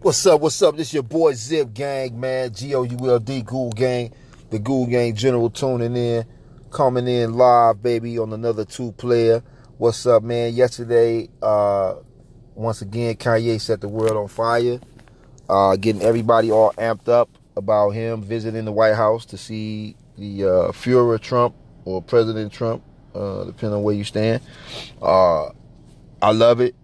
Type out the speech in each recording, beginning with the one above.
What's up? What's up? This your boy Zip Gang, man. G O U L D Gould Gang. The Gould Gang General tuning in, coming in live, baby, on another two player. What's up, man? Yesterday, uh, once again, Kanye set the world on fire, uh, getting everybody all amped up about him visiting the White House to see the uh, Führer Trump or President Trump, uh, depending on where you stand. Uh, I love it.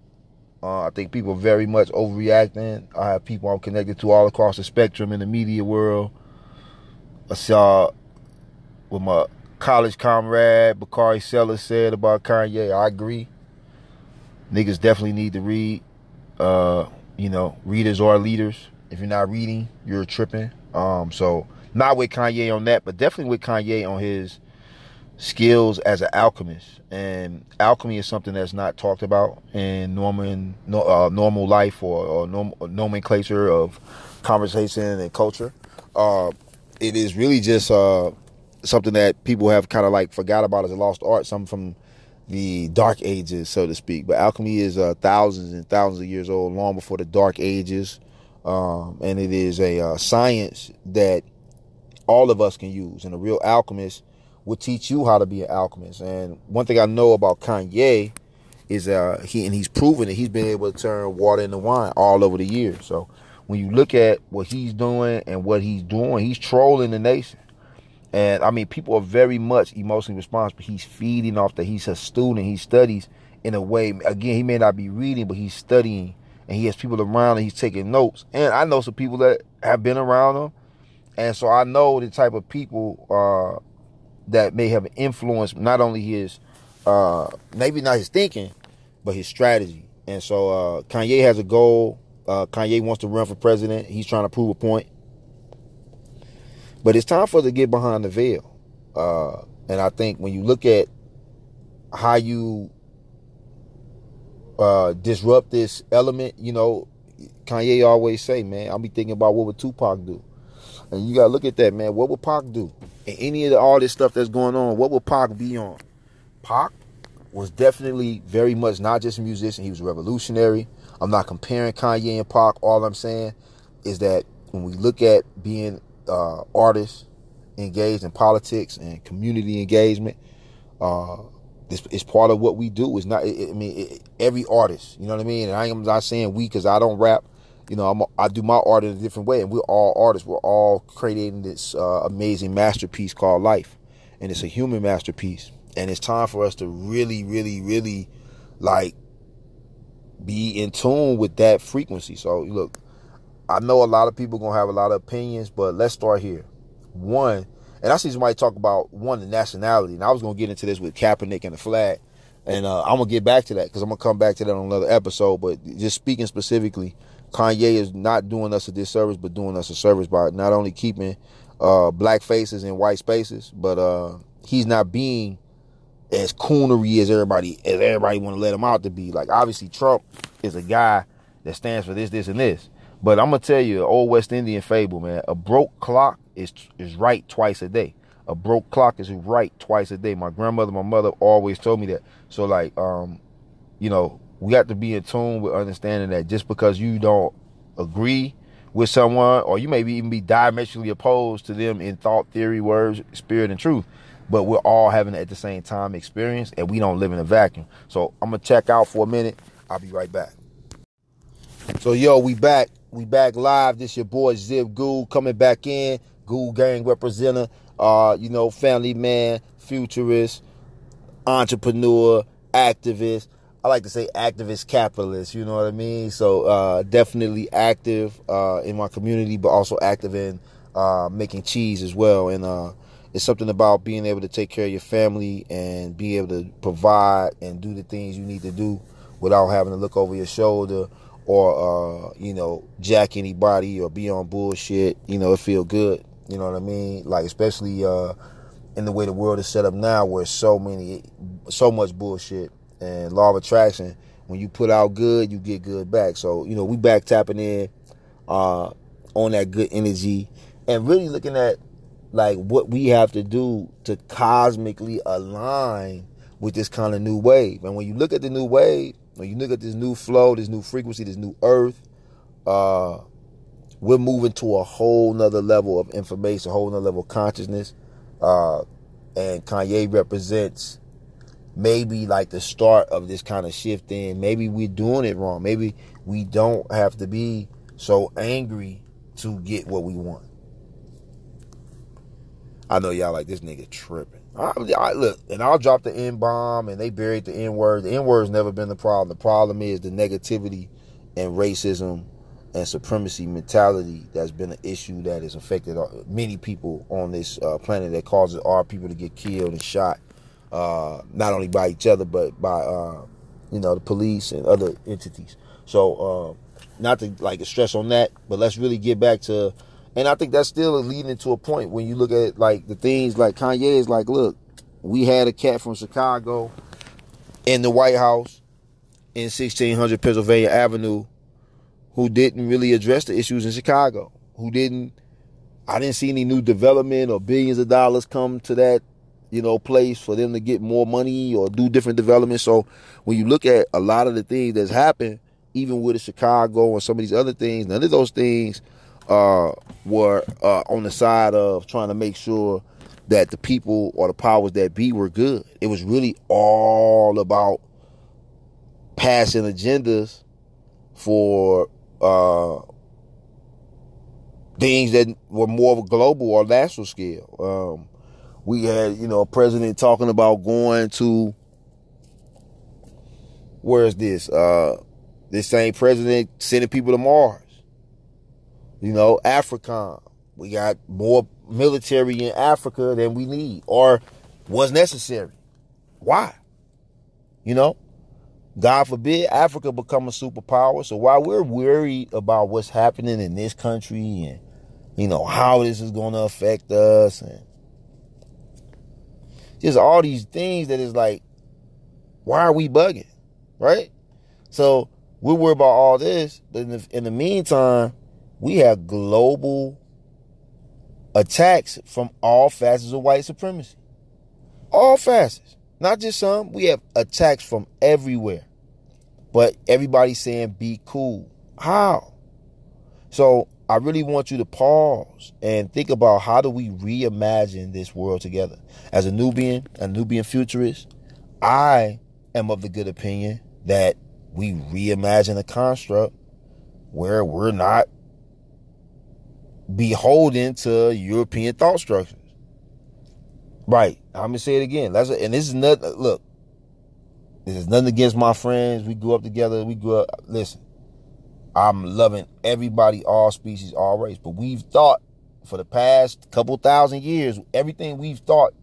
Uh, I think people are very much overreacting. I have people I'm connected to all across the spectrum in the media world. I saw what my college comrade Bakari Sellers said about Kanye. I agree. Niggas definitely need to read. Uh, you know, readers are leaders. If you're not reading, you're tripping. Um, so not with Kanye on that, but definitely with Kanye on his skills as an alchemist. And alchemy is something that's not talked about in normal uh, normal life or, or norm, nomenclature of conversation and culture. Uh, it is really just uh, something that people have kind of like forgot about as a lost art, something from the dark ages, so to speak. But alchemy is uh, thousands and thousands of years old, long before the dark ages. Um, and it is a uh, science that all of us can use. And a real alchemist will teach you how to be an alchemist. And one thing I know about Kanye is uh he and he's proven that he's been able to turn water into wine all over the years. So when you look at what he's doing and what he's doing, he's trolling the nation. And I mean, people are very much emotionally responsive. He's feeding off that. He's a student. He studies in a way. Again, he may not be reading, but he's studying, and he has people around, and he's taking notes. And I know some people that have been around him, and so I know the type of people uh, that may have influenced not only his, uh, maybe not his thinking, but his strategy. And so uh, Kanye has a goal. Uh, Kanye wants to run for president. He's trying to prove a point. But it's time for us to get behind the veil. Uh, and I think when you look at how you uh, disrupt this element, you know, Kanye always say, man, I'll be thinking about what would Tupac do. And you gotta look at that, man. What would Pac do? And any of the, all this stuff that's going on, what would Pac be on? Pac was definitely very much not just a musician, he was revolutionary. I'm not comparing Kanye and Pac. All I'm saying is that when we look at being uh, artists engaged in politics and community engagement, uh, this is part of what we do. It's not. I mean, every artist. You know what I mean. And I am not saying we because I don't rap. You know, I'm, I do my art in a different way, and we're all artists. We're all creating this uh, amazing masterpiece called life, and it's a human masterpiece. And it's time for us to really, really, really, like, be in tune with that frequency. So, look, I know a lot of people gonna have a lot of opinions, but let's start here. One, and I see somebody talk about one the nationality, and I was gonna get into this with Kaepernick and the flag, and uh, I'm gonna get back to that because I'm gonna come back to that on another episode. But just speaking specifically, Kanye is not doing us a disservice, but doing us a service by not only keeping uh, black faces in white spaces, but uh, he's not being as coonery as everybody as everybody want to let him out to be. Like obviously Trump is a guy that stands for this, this, and this. But I'm gonna tell you, an old West Indian fable, man. A broke clock is is right twice a day. A broke clock is right twice a day. My grandmother, my mother always told me that. So like, um, you know, we have to be in tune with understanding that just because you don't agree with someone, or you may even be diametrically opposed to them in thought, theory, words, spirit, and truth, but we're all having at the same time experience, and we don't live in a vacuum. So I'm gonna check out for a minute. I'll be right back. So yo, we back. We back live. This your boy Zip Gould coming back in. Gould Gang representative. Uh, you know, family man, futurist, entrepreneur, activist. I like to say activist capitalist, you know what I mean? So uh, definitely active uh, in my community, but also active in uh, making cheese as well. And uh, it's something about being able to take care of your family and be able to provide and do the things you need to do without having to look over your shoulder or uh, you know jack anybody or be on bullshit. You know, it feel good. You know what I mean? Like especially uh, in the way the world is set up now, where so many, so much bullshit and law of attraction. When you put out good, you get good back. So you know, we back tapping in uh, on that good energy and really looking at like what we have to do to cosmically align with this kind of new wave. And when you look at the new wave, when you look at this new flow, this new frequency, this new earth, uh, we're moving to a whole nother level of information, a whole nother level of consciousness. Uh, and Kanye represents maybe like the start of this kind of shifting. Maybe we're doing it wrong. Maybe we don't have to be so angry to get what we want. I know y'all like this nigga tripping. I, I, look, and I'll drop the N bomb, and they buried the N word. The N word's never been the problem. The problem is the negativity and racism and supremacy mentality that's been an issue that has affected many people on this uh, planet that causes our people to get killed and shot, uh, not only by each other but by uh, you know the police and other entities. So, uh, not to like stress on that, but let's really get back to and I think that's still leading to a point when you look at like the things like Kanye is like, look, we had a cat from Chicago in the White House in 1600 Pennsylvania Avenue who didn't really address the issues in Chicago, who didn't I didn't see any new development or billions of dollars come to that, you know, place for them to get more money or do different development. So when you look at a lot of the things that's happened, even with the Chicago and some of these other things, none of those things uh, were uh, on the side of trying to make sure that the people or the powers that be were good. It was really all about passing agendas for uh, things that were more of a global or national scale. Um, we had, you know, a president talking about going to where is this? Uh, this same president sending people to Mars. You know, Africa. We got more military in Africa than we need or was necessary. Why? You know, God forbid Africa become a superpower. So while we're worried about what's happening in this country and you know how this is going to affect us and just all these things that is like, why are we bugging, right? So we're worried about all this, but in the, in the meantime, we have global attacks from all facets of white supremacy. All facets. Not just some. We have attacks from everywhere. But everybody's saying be cool. How? So I really want you to pause and think about how do we reimagine this world together. As a Nubian, a Nubian futurist, I am of the good opinion that we reimagine a construct where we're not beholden to European thought structures. Right. I'm gonna say it again. That's a, and this is not look. This is nothing against my friends. We grew up together. We grew up. Listen, I'm loving everybody, all species, all race. But we've thought for the past couple thousand years, everything we've thought,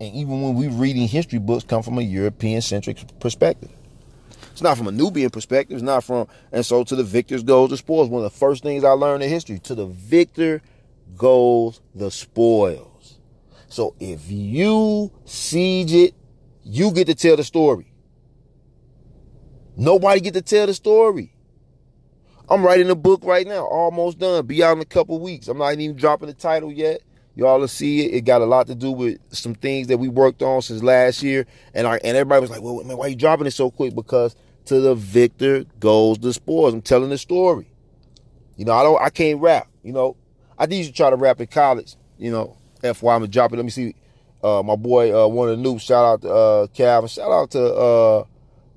and even when we're reading history books, come from a European centric perspective. It's not from a Nubian perspective. It's not from, and so to the victors goes the spoils. One of the first things I learned in history, to the victor goes the spoils. So if you siege it, you get to tell the story. Nobody get to tell the story. I'm writing a book right now, almost done. Be out in a couple weeks. I'm not even dropping the title yet. Y'all will see it. It got a lot to do with some things that we worked on since last year. And I and everybody was like, well, man, why are you dropping it so quick? Because to the victor goes the spoils. I'm telling the story. You know, I don't I can't rap. You know, I did used to try to rap in college, you know. FY I'm gonna drop it. Let me see. Uh, my boy, uh, one of the noobs, shout out to uh Calvin, shout out to uh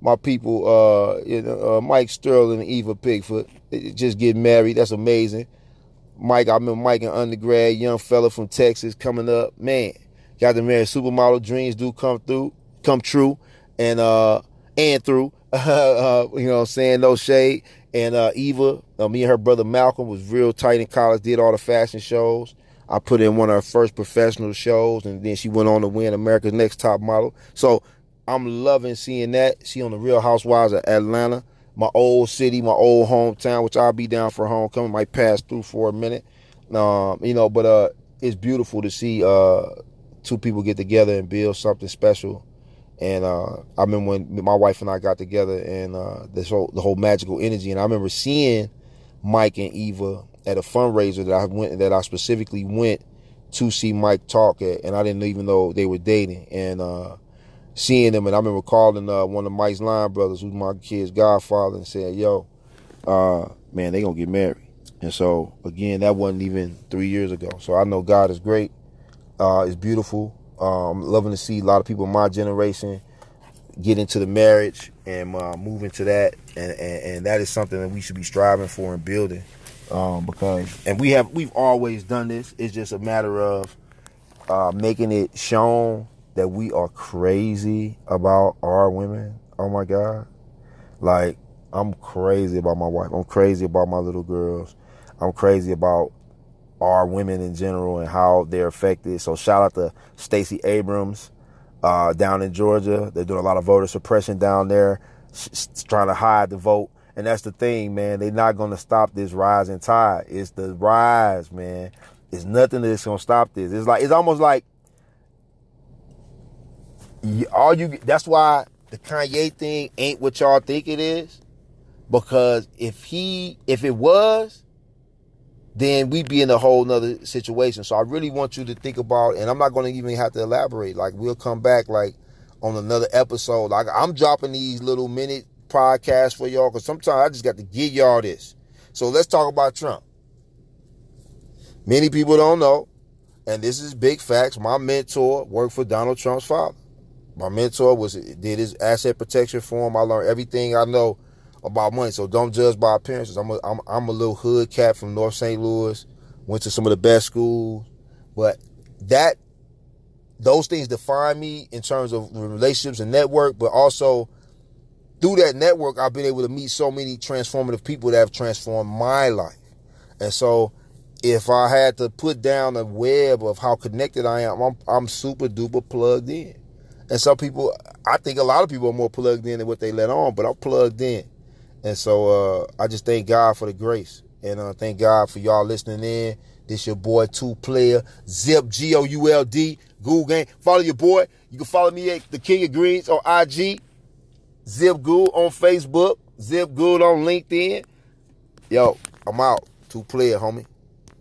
my people, uh, you know, uh, Mike Sterling and Eva Pigford. Just getting married. That's amazing. Mike, I remember Mike in undergrad, young fella from Texas coming up. Man, got to marry supermodel dreams do come through, come true, and uh and through. uh, you know, I'm saying no shade. And uh, Eva, uh, me and her brother Malcolm was real tight in college. Did all the fashion shows. I put in one of her first professional shows, and then she went on to win America's Next Top Model. So I'm loving seeing that. She on the Real Housewives of Atlanta, my old city, my old hometown, which I'll be down for homecoming. Might pass through for a minute, um, you know. But uh, it's beautiful to see uh, two people get together and build something special and uh, I remember when my wife and I got together and uh, this whole the whole magical energy. And I remember seeing Mike and Eva at a fundraiser that I went that I specifically went to see Mike talk at, and I didn't even know they were dating. And uh, seeing them, and I remember calling uh, one of Mike's line brothers, who's my kid's godfather, and saying, "Yo, uh, man, they gonna get married. And so again, that wasn't even three years ago. So I know God is great. Uh, it's beautiful. Um, loving to see a lot of people in my generation get into the marriage and uh, move into that, and, and, and that is something that we should be striving for and building. Um, because and we have we've always done this. It's just a matter of uh, making it shown that we are crazy about our women. Oh my God, like I'm crazy about my wife. I'm crazy about my little girls. I'm crazy about our women in general and how they're affected. So shout out to Stacey Abrams uh, down in Georgia. They're doing a lot of voter suppression down there, trying to hide the vote. And that's the thing, man. They're not going to stop this rising tide. It's the rise, man. It's nothing that's going to stop this. It's like it's almost like all you. That's why the Kanye thing ain't what y'all think it is. Because if he, if it was, then we'd be in a whole nother situation. So I really want you to think about, and I'm not going to even have to elaborate. Like we'll come back like on another episode. Like I'm dropping these little minute podcasts for y'all because sometimes I just got to give y'all this. So let's talk about Trump. Many people don't know, and this is big facts. My mentor worked for Donald Trump's father. My mentor was did his asset protection for him. I learned everything I know about money. So don't judge by appearances. I'm a, I'm, I'm a little hood cat from North St. Louis. Went to some of the best schools, but that those things define me in terms of relationships and network. But also through that network, I've been able to meet so many transformative people that have transformed my life. And so if I had to put down a web of how connected I am, I'm, I'm super duper plugged in. And some people, I think a lot of people are more plugged in than what they let on, but I'm plugged in. And so uh, I just thank God for the grace. And uh, thank God for y'all listening in. This your boy, two player, Zip, G O U L D, Gould Gang. Follow your boy. You can follow me at the King of Greens on IG, Zip Gould on Facebook, Zip Gould on LinkedIn. Yo, I'm out. Two player, homie.